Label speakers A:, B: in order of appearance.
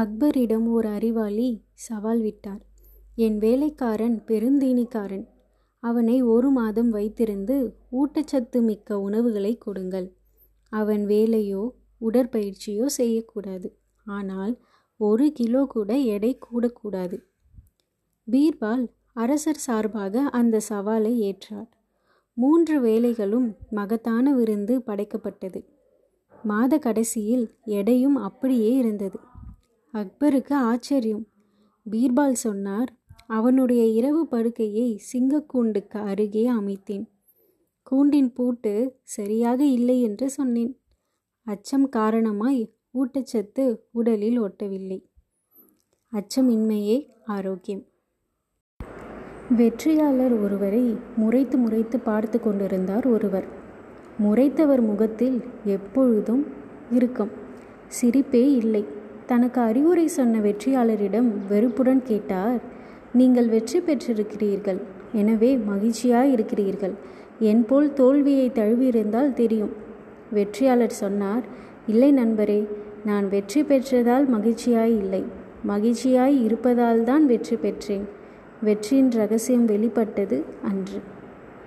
A: அக்பரிடம் ஓர் அறிவாளி சவால் விட்டார். என் வேலைக்காரன் பெருந்தீனிக்காரன். அவனை ஒரு மாதம் வைத்திருந்து ஊட்டச்சத்து மிக்க உணவுகளை கொடுங்கள். அவன் வேலையோ உடற்பயிற்சியோ செய்யக்கூடாது. ஆனால் ஒரு கிலோ கூட எடை கூடக்கூடாது. பீர்பால் அரசர் சார்பாக அந்த சவாலை ஏற்றார். மூன்று வேலைகளும் மகத்தான விருந்து படைக்கப்பட்டது. மாத கடைசியில் எடையும் அப்படியே இருந்தது. அக்பருக்கு ஆச்சரியம். பீர்பால் சொன்னார் அவனுடைய இரவு படுக்கையை சிங்கக்கூண்டுக்கு அருகே அமைத்தேன். கூண்டின் பூட்டு சரியாக இல்லை என்று சொன்னேன். அச்சம் காரணமாய் ஊட்டச்சத்து உடலில் ஒட்டவில்லை. அச்சமின்மையே ஆரோக்கியம். வெற்றியாளர் ஒருவரை முறைத்து முறைத்து பார்த்து கொண்டிருந்தார் ஒருவர். முறைத்தவர் முகத்தில் எப்பொழுதும் இருக்கும் சிரிப்பே இல்லை. தனக்கு அறிவுரை சொன்ன வெற்றியாளரிடம் வெறுப்புடன் கேட்டார் நீங்கள் வெற்றி பெற்றிருக்கிறீர்கள். எனவே மகிழ்ச்சியாய் இருக்கிறீர்கள். என் போல் தோல்வியை தழுவியிருந்தால் தெரியும். வெற்றியாளர் சொன்னார் இல்லை நண்பரே நான் வெற்றி பெற்றதால் மகிழ்ச்சியாய் இல்லை. மகிழ்ச்சியாய் இருப்பதால் தான் வெற்றி பெற்றேன். வெற்றியின் ரகசியம் வெளிப்பட்டது அன்று.